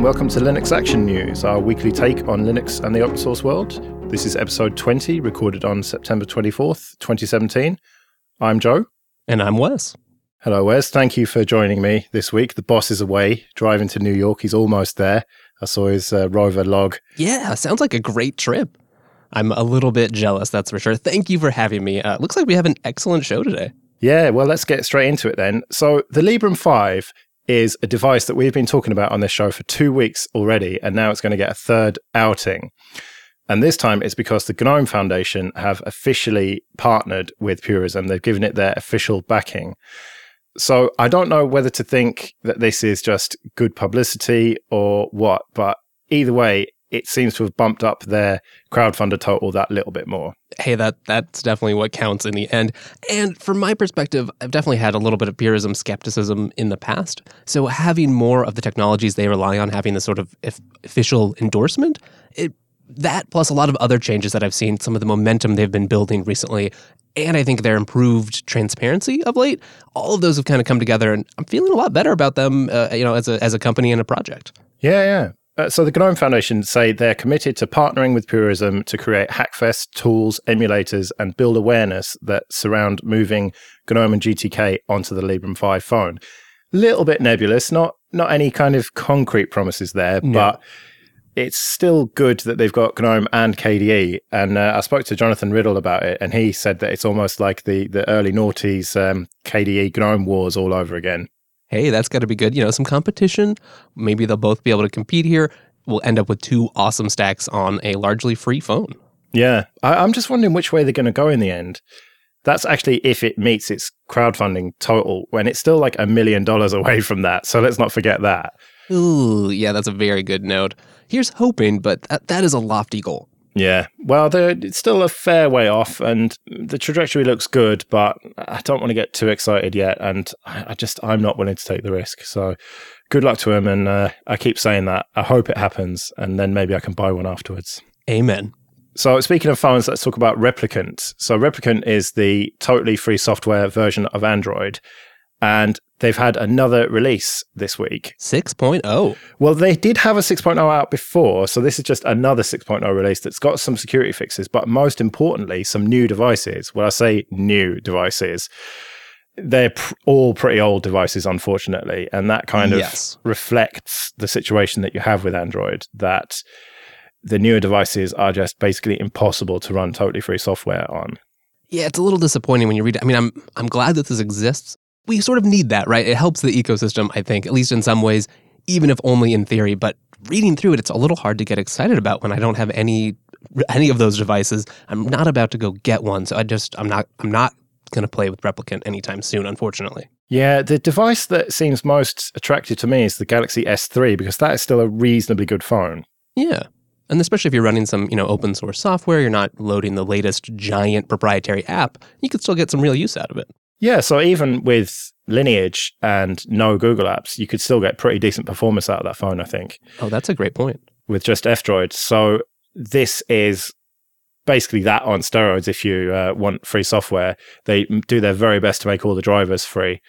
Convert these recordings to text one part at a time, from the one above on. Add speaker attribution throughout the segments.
Speaker 1: and welcome to Linux Action News, our weekly take on Linux and the open source world. This is episode 20, recorded on September 24th, 2017. I'm Joe.
Speaker 2: And I'm Wes.
Speaker 1: Hello, Wes. Thank you for joining me this week. The boss is away, driving to New York. He's almost there. I saw his uh, rover log.
Speaker 2: Yeah, sounds like a great trip. I'm a little bit jealous, that's for sure. Thank you for having me. Uh, looks like we have an excellent show today.
Speaker 1: Yeah, well, let's get straight into it then. So, the Librem 5 is a device that we've been talking about on this show for two weeks already, and now it's going to get a third outing. And this time it's because the GNOME Foundation have officially partnered with Purism. They've given it their official backing. So I don't know whether to think that this is just good publicity or what, but either way, it seems to have bumped up their crowdfunder total that little bit more.
Speaker 2: Hey, that that's definitely what counts in the end. And from my perspective, I've definitely had a little bit of purism skepticism in the past. So having more of the technologies they rely on having this sort of official endorsement, it that plus a lot of other changes that I've seen, some of the momentum they've been building recently, and I think their improved transparency of late, all of those have kind of come together, and I'm feeling a lot better about them, uh, you know, as a as a company and a project.
Speaker 1: Yeah, yeah. Uh, so the GNOME Foundation say they're committed to partnering with Purism to create Hackfest tools, emulators, and build awareness that surround moving GNOME and GTK onto the Librem 5 phone. Little bit nebulous, not not any kind of concrete promises there, no. but it's still good that they've got GNOME and KDE. And uh, I spoke to Jonathan Riddell about it, and he said that it's almost like the the early noughties um, KDE GNOME wars all over again
Speaker 2: hey, that's got to be good. You know, some competition. Maybe they'll both be able to compete here. We'll end up with two awesome stacks on a largely free phone.
Speaker 1: Yeah. I, am just wondering which way they're going to go in the end. That's actually if it meets its crowdfunding total, when it's still like a million dollars away from that. So let's not forget that.
Speaker 2: Ooh, yeah, that's a very good note. Here's hoping, but that, that is a lofty goal.
Speaker 1: Yeah. Well, they're it's still a fair way off, and the trajectory looks good, but I don't want to get too excited yet. And I, just, I'm not willing to take the risk. So good luck to him. And uh, I keep saying that. I hope it happens, and then maybe I can buy one afterwards.
Speaker 2: Amen.
Speaker 1: So, speaking of phones, let's talk about Replicant. So, Replicant is the totally free software version of Android and they've had another release this week.
Speaker 2: 6.0
Speaker 1: well they did have a 6.0 out before so this is just another 6.0 release that's got some security fixes but most importantly some new devices. When i say new devices they're pr- all pretty old devices unfortunately and that kind of yes. reflects the situation that you have with android that the newer devices are just basically impossible to run totally free software on.
Speaker 2: Yeah, it's a little disappointing when you read it. I mean, I'm I'm glad that this exists we sort of need that, right? It helps the ecosystem, I think, at least in some ways, even if only in theory. But reading through it, it's a little hard to get excited about when I don't have any any of those devices. I'm not about to go get one, so I just I'm not I'm not going to play with Replicant anytime soon, unfortunately.
Speaker 1: Yeah, the device that seems most attractive to me is the Galaxy S3 because that is still a reasonably good phone.
Speaker 2: Yeah. And especially if you're running some, you know, open source software, you're not loading the latest giant proprietary app, you could still get some real use out of it.
Speaker 1: Yeah, so even with Lineage and no Google apps, you could still get pretty decent performance out of that phone, I think.
Speaker 2: Oh, that's a great point.
Speaker 1: With just F Droid. So this is basically that on steroids if you uh, want free software. They do their very best to make all the drivers free.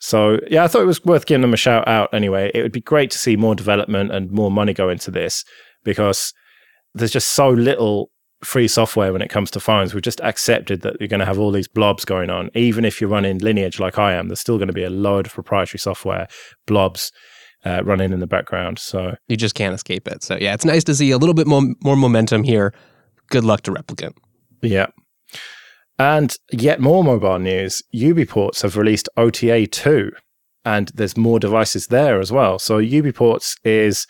Speaker 1: So, yeah, I thought it was worth giving them a shout out anyway. It would be great to see more development and more money go into this because there's just so little free software when it comes to phones. We've just accepted that you're going to have all these blobs going on. Even if you're running Lineage like I am, there's still going to be a load of proprietary software blobs uh, running in the background. So
Speaker 2: you just can't escape it. So yeah, it's nice to see a little bit more more momentum here. Good luck to Replicant.
Speaker 1: Yeah. And yet more mobile news. UBports have released OTA 2 and there's more devices there as well. So UBports is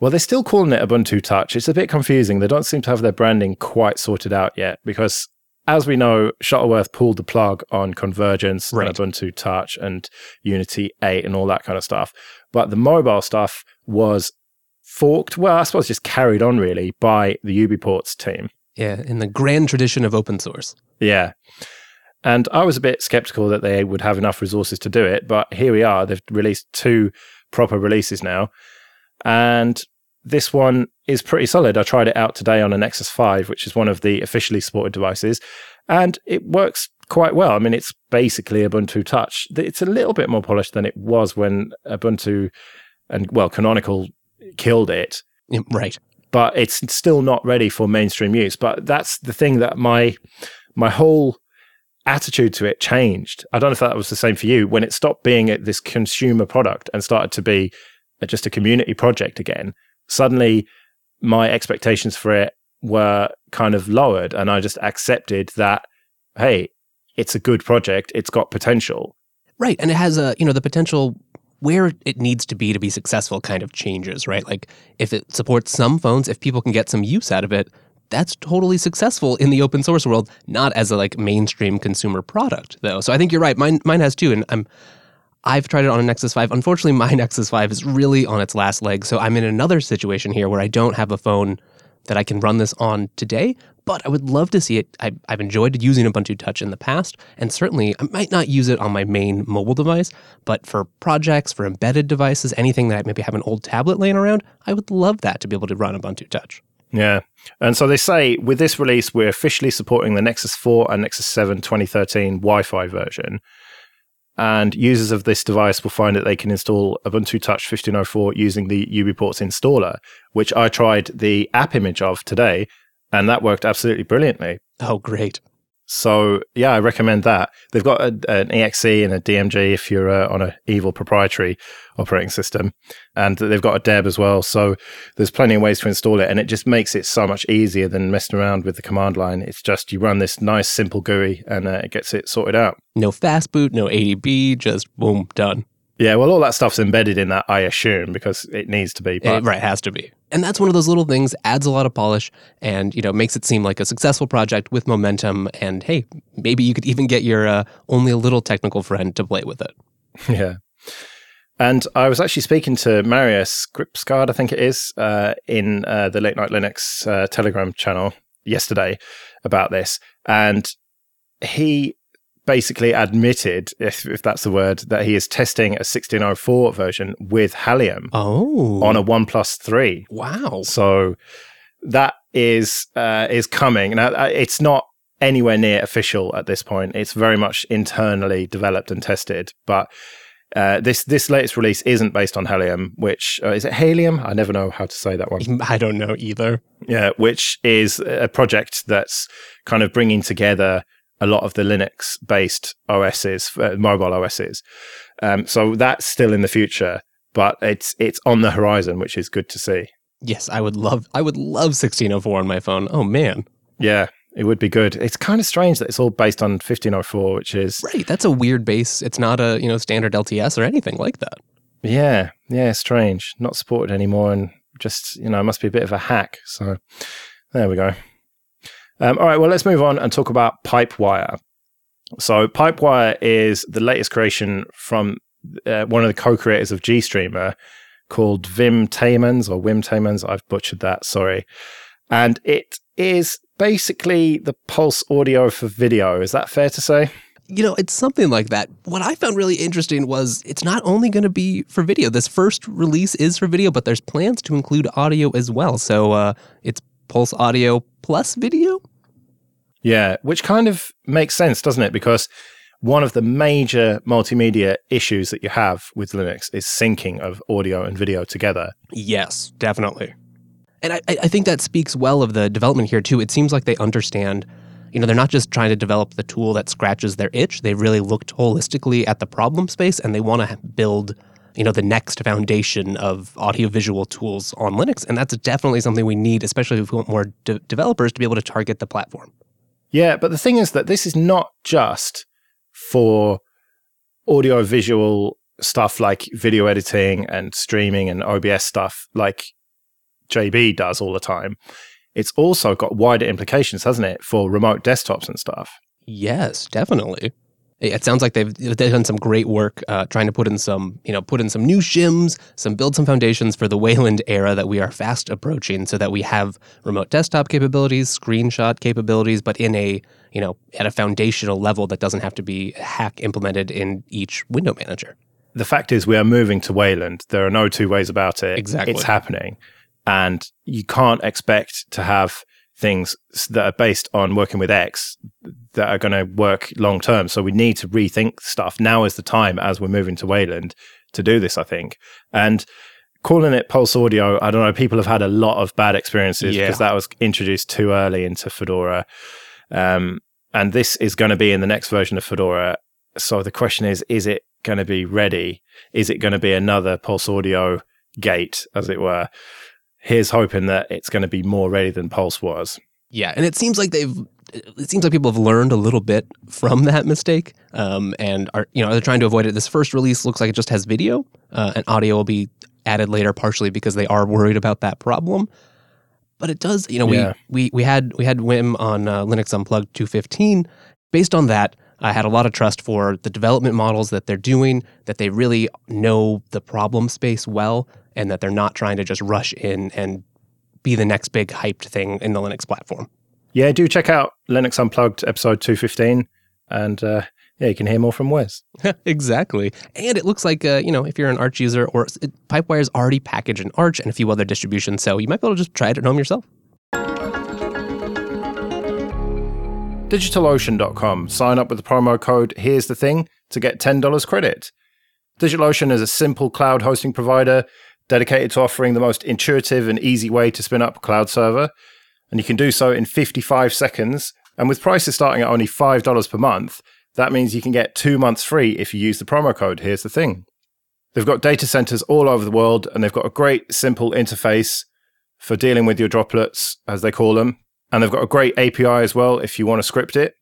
Speaker 1: well, they're still calling it Ubuntu Touch. It's a bit confusing. They don't seem to have their branding quite sorted out yet because, as we know, Shuttleworth pulled the plug on Convergence right. and Ubuntu Touch and Unity 8 and all that kind of stuff. But the mobile stuff was forked, well, I suppose just carried on really by the UBports team.
Speaker 2: Yeah, in the grand tradition of open source.
Speaker 1: Yeah. And I was a bit skeptical that they would have enough resources to do it, but here we are. They've released two proper releases now. And this one is pretty solid. I tried it out today on a Nexus 5, which is one of the officially supported devices, and it works quite well. I mean, it's basically Ubuntu Touch. It's a little bit more polished than it was when Ubuntu and, well, Canonical killed it.
Speaker 2: Right.
Speaker 1: But it's still not ready for mainstream use. But that's the thing that my my whole attitude to it changed. I don't know if that was the same for you when it stopped being this consumer product and started to be just a community project again. Suddenly, my expectations for it were kind of lowered, and I just accepted that, hey, it's a good project, it's got potential.
Speaker 2: Right. And it has a, you know, the potential where it needs to be to be successful kind of changes, right? Like if it supports some phones, if people can get some use out of it, that's totally successful in the open source world, not as a like mainstream consumer product though. So I think you're right. Mine mine has too and I'm I've tried it on a Nexus 5. Unfortunately, my Nexus 5 is really on its last leg. So I'm in another situation here where I don't have a phone that I can run this on today, but I would love to see it. I, have enjoyed using Ubuntu Touch in the past, and certainly I might not use it on my main mobile device, but for projects, for embedded devices, anything that I maybe have an old tablet laying around, I would love that to be able to run Ubuntu Touch.
Speaker 1: Yeah. And so they say with this release, we're officially supporting the Nexus 4 and Nexus 7 2013 Wi Fi version. And users of this device will find that they can install Ubuntu Touch 1504 using the UBports installer, which I tried the app image of today, and that worked absolutely brilliantly.
Speaker 2: Oh, great.
Speaker 1: So yeah, I recommend that. They've got a, an exe and a DMG if you're uh, on an evil proprietary operating system, and they've got a deb as well. So there's plenty of ways to install it, and it just makes it so much easier than messing around with the command line. It's just you run this nice simple GUI, and uh, it gets it sorted out.
Speaker 2: No fast boot, no ADB, just boom, done.
Speaker 1: Yeah, well, all that stuff's embedded in that, I assume, because it needs to be.
Speaker 2: But... It, right, has to be. And that's one of those little things adds a lot of polish and you know makes it seem like a successful project with momentum. And hey, maybe you could even get your uh, only a little technical friend to play with it.
Speaker 1: Yeah. And I was actually speaking to Marius Gripsgard, I think it is, uh, in uh, the Late Night Linux uh, Telegram channel yesterday about this. And he basically admitted, if, if that's the word, that he is testing a 1604 version with Halium
Speaker 2: oh.
Speaker 1: on a OnePlus 3.
Speaker 2: Wow.
Speaker 1: So that is uh, is coming. Now, uh, it's not anywhere near official at this point. It's very much internally developed and tested, but uh, this this latest release isn't based on Helium, which uh, is it Helium? I never know how to say that one.
Speaker 2: I don't know either.
Speaker 1: Yeah, which is a project that's kind of bringing together a lot of the Linux based OSs, uh, mobile OSs. Um, so that's still in the future, but it's it's on the horizon, which is good to see.
Speaker 2: Yes, I would love I would love 1604 on my phone. Oh man.
Speaker 1: Yeah, it would be good. It's kind of strange that it's all based on 1504, which is
Speaker 2: Right, that's a weird base. It's not a, you know, standard LTS or anything like that.
Speaker 1: Yeah, yeah, strange. Not supported anymore and just, you know, must be a bit of a hack. So there we go. Um, all right, well, let's move on and talk about Pipewire. So, Pipewire is the latest creation from uh, one of the co creators of GStreamer called Wim Taymans or Wim Taymans. I've butchered that, sorry. And it is basically the pulse audio for video. Is that fair to say?
Speaker 2: You know, it's something like that. What I found really interesting was it's not only going to be for video. This first release is for video, but there's plans to include audio as well. So uh, it's Pulse Audio plus video.
Speaker 1: Yeah, which kind of makes sense, doesn't it? Because one of the major multimedia issues that you have with Linux is syncing of audio and video together.
Speaker 2: Yes, definitely. And I, I think that speaks well of the development here, too. It seems like they understand, you know, they're not just trying to develop the tool that scratches their itch. They really looked holistically at the problem space and they want to build, you know, the next foundation of audiovisual tools on Linux. And that's definitely something we need, especially if we want more de- developers to be able to target the platform.
Speaker 1: Yeah, but the thing is that this is not just for audio visual stuff like video editing and streaming and OBS stuff like JB does all the time. It's also got wider implications, hasn't it, for remote desktops and stuff?
Speaker 2: Yes, definitely it sounds like they've they've done some great work uh, trying to put in some you know put in some new shims, some build some foundations for the Wayland era that we are fast approaching, so that we have remote desktop capabilities, screenshot capabilities, but in a you know at a foundational level that doesn't have to be hack implemented in each window manager.
Speaker 1: The fact is, we are moving to Wayland. There are no two ways about it.
Speaker 2: Exactly,
Speaker 1: it's happening, and you can't expect to have things that are based on working with X that are going to work long term. So we need to rethink stuff. Now is the time as we're moving to Wayland to do this, I think. And calling it Pulse Audio, I don't know. People have had a lot of bad experiences
Speaker 2: Yeah.
Speaker 1: because that was introduced too early into Fedora, um, and this is going to be in the next version of Fedora. So the question is: Is it going to be ready? Is it going to be another Pulse Audio gate, as it were? Here's hoping that it's going to be more ready than Pulse was.
Speaker 2: Yeah, and it seems like they've. It seems like people have learned a little bit from that mistake, um, and are you know they're trying to avoid it. This first release looks like it just has video, uh, and audio will be added later, partially because they are worried about that problem. But it does, you know,
Speaker 1: Yeah.
Speaker 2: we we we had we had Wim on uh, Linux Unplugged 215. Based on that, I had a lot of trust for the development models that they're doing, that they really know the problem space well, and that they're not trying to just rush in and be the next big hyped thing in the Linux platform.
Speaker 1: Yeah, do check out Linux Unplugged episode 215 and uh, yeah, you can hear more from Wes.
Speaker 2: exactly. And it looks like, uh, you know, if you're an Arch user or it, Pipewire's already packaged in Arch and a few other distributions, so you might be able to just try it at home yourself.
Speaker 1: DigitalOcean.com. Sign up with the promo code Here's the Thing to get $10 credit. DigitalOcean is a simple cloud hosting provider dedicated to offering the most intuitive and easy way to spin up a cloud server. And you can do so in 55 seconds. And with prices starting at only $5 per month, that means you can get two months free if you use the promo code Here's the Thing. They've got data centers all over the world, and they've got a great, simple interface for dealing with your droplets, as they call them. And they've got a great API as well if you want to script it.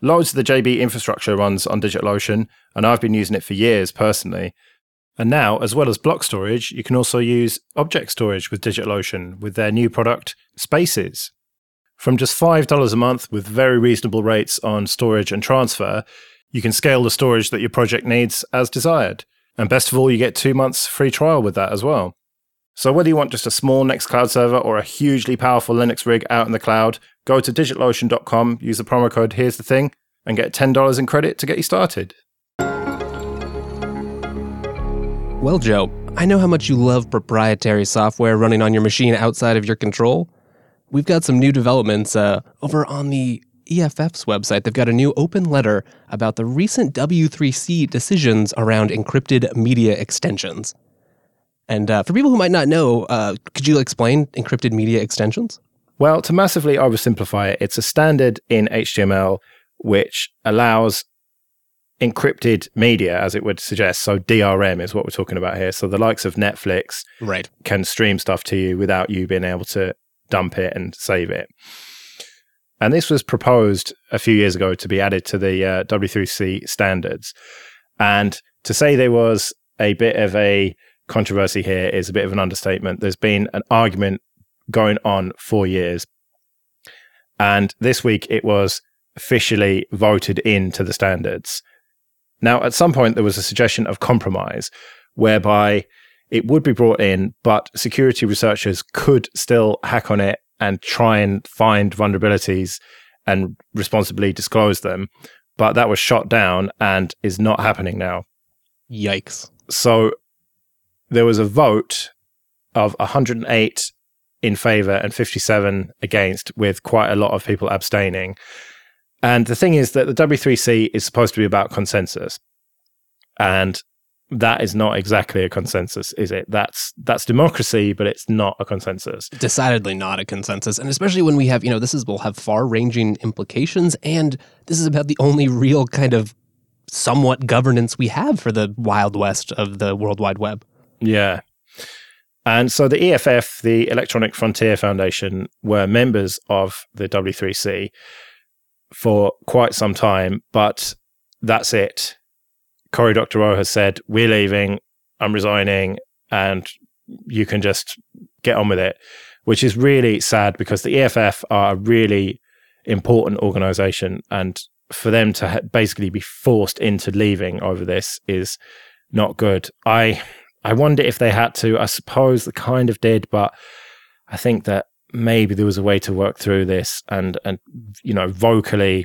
Speaker 1: Loads of the JB infrastructure runs on DigitalOcean, and I've been using it for years personally. And now, as well as block storage, you can also use object storage with DigitalOcean with their new product, Spaces. From just $5 a month with very reasonable rates on storage and transfer, you can scale the storage that your project needs as desired. And best of all, you get two months free trial with that as well. So whether you want just a small Nextcloud server or a hugely powerful Linux rig out in the cloud, go to digitalocean.com, use the promo code Here's the Thing, and get $10 in credit to get you started.
Speaker 2: Well, Joe, I know how much you love proprietary software running on your machine outside of your control. We've got some new developments uh, over on the EFF's website. They've got a new open letter about the recent W3C decisions around encrypted media extensions. And uh, for people who might not know, uh, could you explain encrypted media extensions?
Speaker 1: Well, to massively oversimplify it, it's a standard in HTML which allows encrypted media, as it would suggest. So DRM is what we're talking about here. So the likes of Netflix
Speaker 2: Right.
Speaker 1: can stream stuff to you without you being able to dump it and save it. And this was proposed a few years ago to be added to the uh, W3C standards. And to say there was a bit of a controversy here is a bit of an understatement. There's been an argument going on for years. And this week it was officially voted into the standards. Now, at some point, there was a suggestion of compromise whereby it would be brought in, but security researchers could still hack on it and try and find vulnerabilities and responsibly disclose them. But that was shot down and is not happening now.
Speaker 2: Yikes.
Speaker 1: So there was a vote of 108 in favor and 57 against, with quite a lot of people abstaining. And the thing is that the W3C is supposed to be about consensus. And that is not exactly a consensus, is it? That's that's democracy, but it's not a consensus.
Speaker 2: decidedly not a consensus and especially when we have you know this is will have far-ranging implications and this is about the only real kind of somewhat governance we have for the wild west of the world wide web
Speaker 1: Yeah. And so the EFF, the Electronic Frontier Foundation, were members of the W3C for quite some time, but that's it. Cory Doctorow has said, We're leaving, I'm resigning, and you can just get on with it, which is really sad because the EFF are a really important organization. And for them to ha- basically be forced into leaving over this is not good. I I wonder if they had to. I suppose they kind of did, but I think that maybe there was a way to work through this and and you know vocally,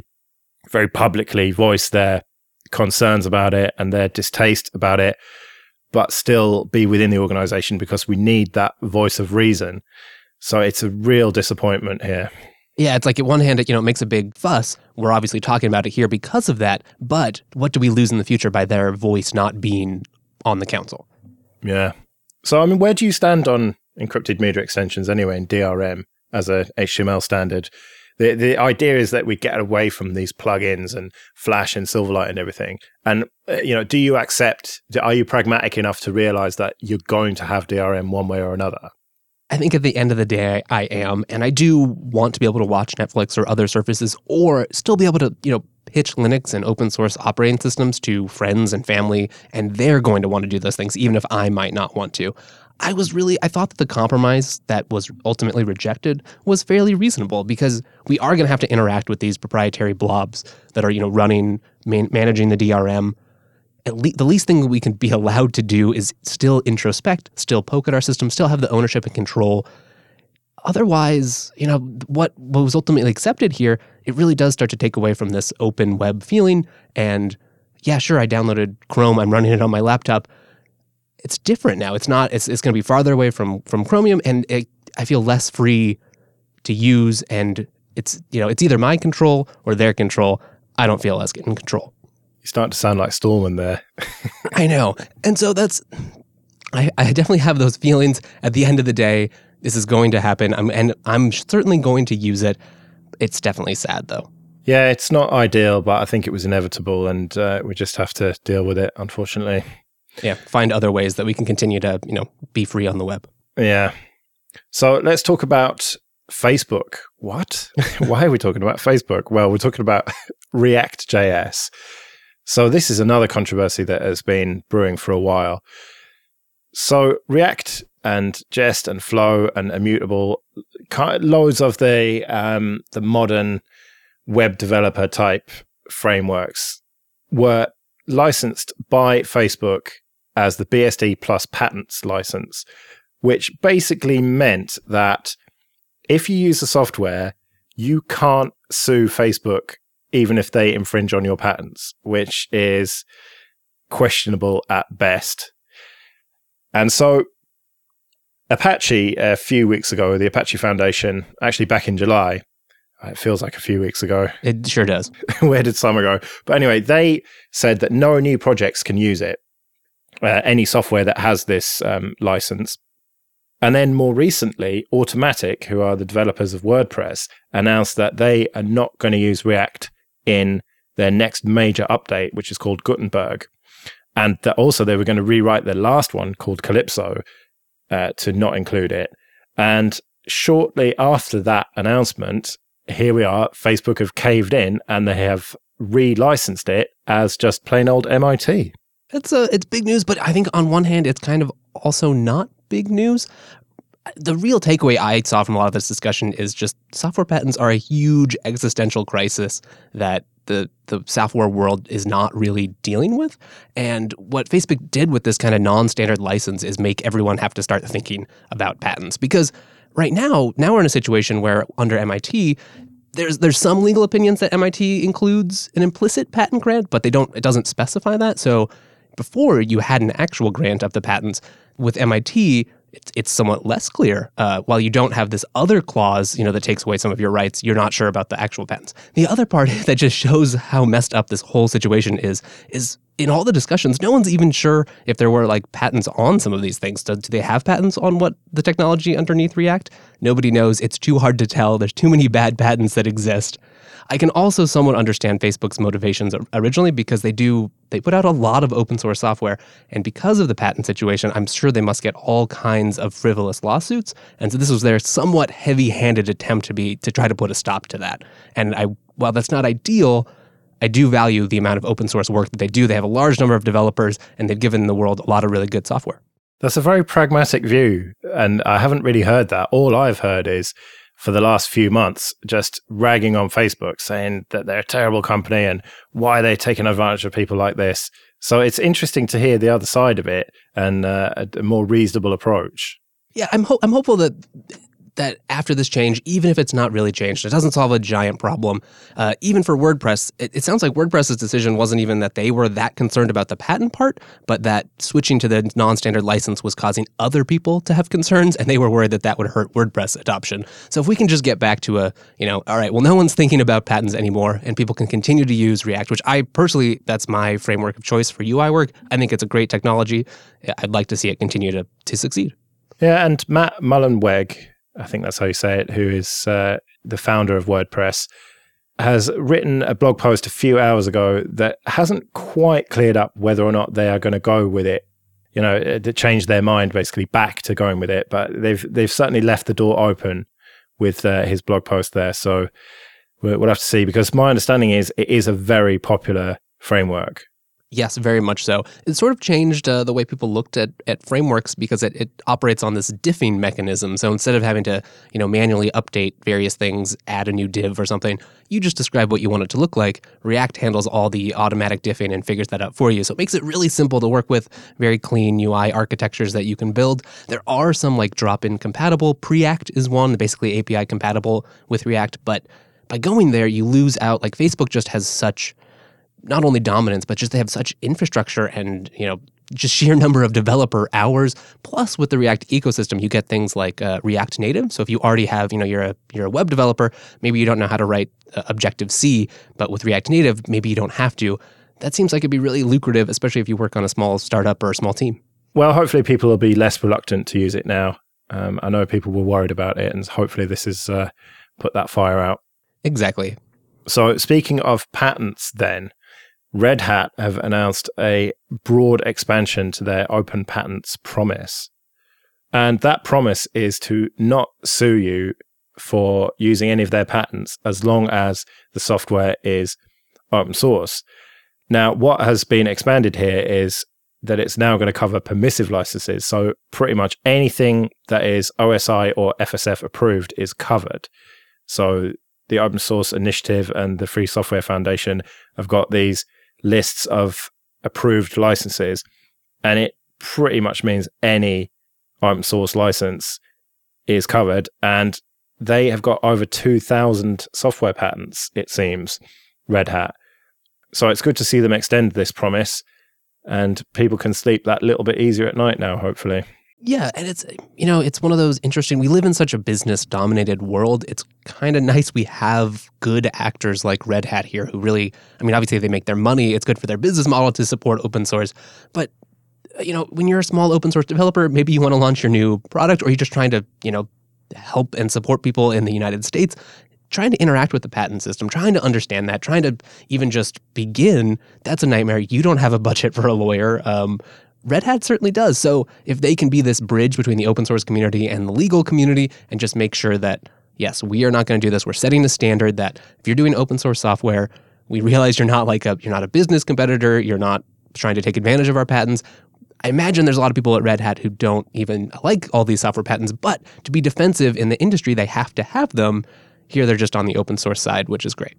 Speaker 1: very publicly voice their concerns about it and their distaste about it, but still be within the organization because we need that voice of reason. So it's a real disappointment here.
Speaker 2: yeah it's like at one hand it you know it makes a big fuss we're obviously talking about it here because of that but what do we lose in the future by their voice not being on the council
Speaker 1: Yeah. So, I mean, where do you stand on encrypted media extensions anyway in DRM as a HTML standard? The the idea is that we get away from these plugins and Flash and Silverlight and everything. And uh, you know, do you accept? Are you pragmatic enough to realize that you're going to have DRM one way or another?
Speaker 2: I think at the end of the day, I am, and I do want to be able to watch Netflix or other services, or still be able to, you know, pitch Linux and open source operating systems to friends and family, and they're going to want to do those things, even if I might not want to. I was really, I thought that the compromise that was ultimately rejected was fairly reasonable because we are going to have to interact with these proprietary blobs that are, you know, running, man- managing the DRM. At le- the least thing that we can be allowed to do is still introspect, still poke at our system, still have the ownership and control. Otherwise, you know, what, what was ultimately accepted here, it really does start to take away from this open web feeling. And yeah, sure, I downloaded Chrome, I'm running it on my laptop it's different now. It's not. It's it's going to be farther away from from Chromium, and it, I feel less free to use. And it's you know it's either my control or their control. I don't feel less in control.
Speaker 1: You start to sound like Stallman there.
Speaker 2: I know, and so that's. I, I definitely have those feelings. At the end of the day, this is going to happen. I'm, and I'm certainly going to use it. It's definitely sad though.
Speaker 1: Yeah, it's not ideal, but I think it was inevitable, and uh, we just have to deal with it. Unfortunately
Speaker 2: yeah, find other ways that we can continue to, you know, be free on the web.
Speaker 1: Yeah. So let's talk about Facebook. What? Why are we talking about Facebook? Well, we're talking about React JS. So this is another controversy that has been brewing for a while. So React and Jest and Flow and Immutable, loads of the um, the modern web developer type frameworks were licensed by Facebook as the BSD plus patents license, which basically meant that if you use the software, you can't sue Facebook even if they infringe on your patents, which is questionable at best. And so Apache, a few weeks ago, the Apache Foundation, actually back in July, it feels like a few weeks ago.
Speaker 2: It sure does.
Speaker 1: Where did summer go? But anyway, they said that no new projects can use it uh, any software that has this um, license. And then more recently, Automattic, who are the developers of WordPress, announced that they are not going to use React in their next major update, which is called Gutenberg. And that also they were going to rewrite their last one called Calypso uh, to not include it. And shortly after that announcement, here we are, Facebook have caved in and they have re-licensed it as just plain old MIT.
Speaker 2: It's a it's big news, but I think on one hand it's kind of also not big news. The real takeaway I saw from a lot of this discussion is just software patents are a huge existential crisis that the the software world is not really dealing with. And what Facebook did with this kind of non-standard license is make everyone have to start thinking about patents because right now now we're in a situation where under MIT there's there's some legal opinions that MIT includes an implicit patent grant, but they don't it doesn't specify that. So before you had an actual grant of the patents. With MIT, it's, it's somewhat less clear. Uh, while you don't have this other clause, you know, that takes away some of your rights, you're not sure about the actual patents. The other part that just shows how messed up this whole situation is is in all the discussions, no one's even sure if there were like patents on some of these things. Do, do they have patents on what the technology underneath React? Nobody knows. It's too hard to tell. There's too many bad patents that exist. I can also somewhat understand Facebook's motivations originally because they do they put out a lot of open source software and because of the patent situation, I'm sure they must get all kinds of frivolous lawsuits. And so this was their somewhat heavy-handed attempt to be to try to put a stop to that. And I while that's not ideal, I do value the amount of open source work that they do. They have a large number of developers and they've given the world a lot of really good software.
Speaker 1: That's a very pragmatic view. And I haven't really heard that. All I've heard is for the last few months just ragging on Facebook, saying that they're a terrible company and why they're taking advantage of people like this. So it's interesting to hear the other side of it and uh, a, a, more reasonable approach.
Speaker 2: Yeah, I'm ho- I'm hopeful that that after this change, even if it's not really changed, it doesn't solve a giant problem. Uh, even for WordPress, it, it, sounds like WordPress's decision wasn't even that they were that concerned about the patent part, but that switching to the non-standard license was causing other people to have concerns, and they were worried that that would hurt WordPress adoption. So if we can just get back to a, you know, all right, well, no one's thinking about patents anymore, and people can continue to use React, which I personally, that's my framework of choice for UI work. I think it's a great technology. I'd like to see it continue to to succeed.
Speaker 1: Yeah, and Matt Mullenweg, I think that's how you say it, who is uh, the founder of WordPress, has written a blog post a few hours ago that hasn't quite cleared up whether or not they are going to go with it. You know, to change their mind basically back to going with it, but they've they've certainly left the door open with uh, his blog post there. So we'll have to see because my understanding is it is a very popular framework.
Speaker 2: Yes, very much so. It sort of changed uh, the way people looked at, at frameworks because it, it operates on this diffing mechanism. So instead of having to, you know, manually update various things, add a new div or something, you just describe what you want it to look like. React handles all the automatic diffing and figures that out for you. So it makes it really simple to work with, very clean UI architectures that you can build. There are some like drop-in compatible. Preact is one, basically API compatible with React, but by going there, you lose out. Like Facebook just has such not only dominance, but just they have such infrastructure and you know just sheer number of developer hours. Plus, with the React ecosystem, you get things like uh, React Native. So if you already have, you know, you're a you're a web developer, maybe you don't know how to write uh, Objective C, but with React Native, maybe you don't have to. That seems like it'd be really lucrative, especially if you work on a small startup or a small team.
Speaker 1: Well, hopefully, people will be less reluctant to use it now. Um, I know people were worried about it, and hopefully, this has uh, put that fire out.
Speaker 2: Exactly.
Speaker 1: So, speaking of patents, then Red Hat have announced a broad expansion to their open patents promise. And that promise is to not sue you for using any of their patents as long as the software is open source. Now, what has been expanded here is that it's now going to cover permissive licenses. So, pretty much anything that is OSI or FSF approved is covered. So, the Open Source Initiative and the Free Software Foundation have got these lists of approved licenses, and it pretty much means any open source license is covered. And they have got over 2,000 software patents, it seems, Red Hat. So it's good to see them extend this promise, and people can sleep that little bit easier at night now, hopefully.
Speaker 2: Yeah, and it's you know, it's one of those interesting. We live in such a business dominated world. It's kind of nice we have good actors like Red Hat here who really I mean, obviously they make their money. It's good for their business model to support open source. But you know, when you're a small open source developer, maybe you want to launch your new product or you're just trying to, you know, help and support people in the United States trying to interact with the patent system, trying to understand that, trying to even just begin, that's a nightmare. You don't have a budget for a lawyer. Um, Red Hat certainly does. So if they can be this bridge between the open source community and the legal community and just make sure that, yes, we are not going to do this. We're setting a standard that if you're doing open source software, we realize you're not like a you're not a business competitor, you're not trying to take advantage of our patents. I imagine there's a lot of people at Red Hat who don't even like all these software patents, but to be defensive in the industry, they have to have them. Here they're just on the open source side, which is great.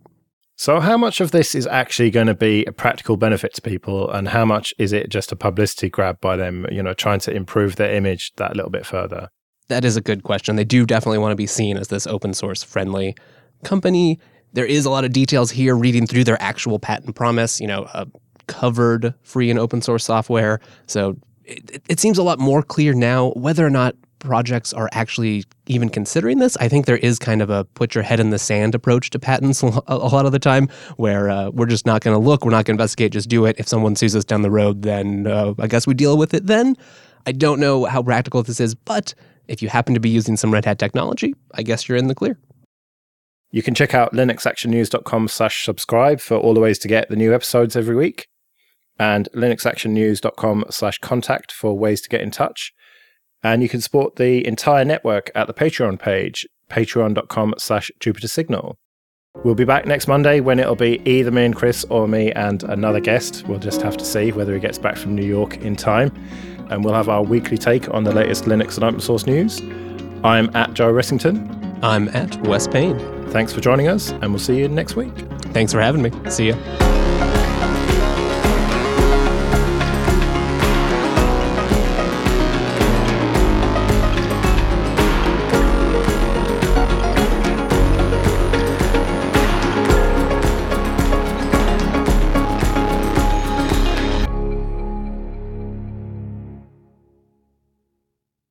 Speaker 1: So, how much of this is actually going to be a practical benefit to people, and how much is it just a publicity grab by them, you know, trying to improve their image that little bit further?
Speaker 2: That is a good question. They do definitely want to be seen as this open source friendly company. There is a lot of details here reading through their actual patent promise, you know, uh, covered free and open source software. So, it, it seems a lot more clear now whether or not projects are actually even considering this. I think there is kind of a put your head in the sand approach to patents a lot of the time, where uh, we're just not going to look, we're not going to investigate, just do it. If someone sues us down the road, then uh, I guess we deal with it then. I don't know how practical this is, but if you happen to be using some Red Hat technology, I guess you're in the clear.
Speaker 1: You can check out linuxactionnews.com slash subscribe for all the ways to get the new episodes every week and linuxactionnews.com slash contact for ways to get in touch. And you can support the entire network at the Patreon page, patreon.com slash Jupiter Signal. We'll be back next Monday when it'll be either me and Chris or me and another guest. We'll just have to see whether he gets back from New York in time. And we'll have our weekly take on the latest Linux and open source news. I'm at Joe Ressington.
Speaker 2: I'm at Wes Payne.
Speaker 1: Thanks for joining us, and we'll see you next week.
Speaker 2: Thanks for having me. See you.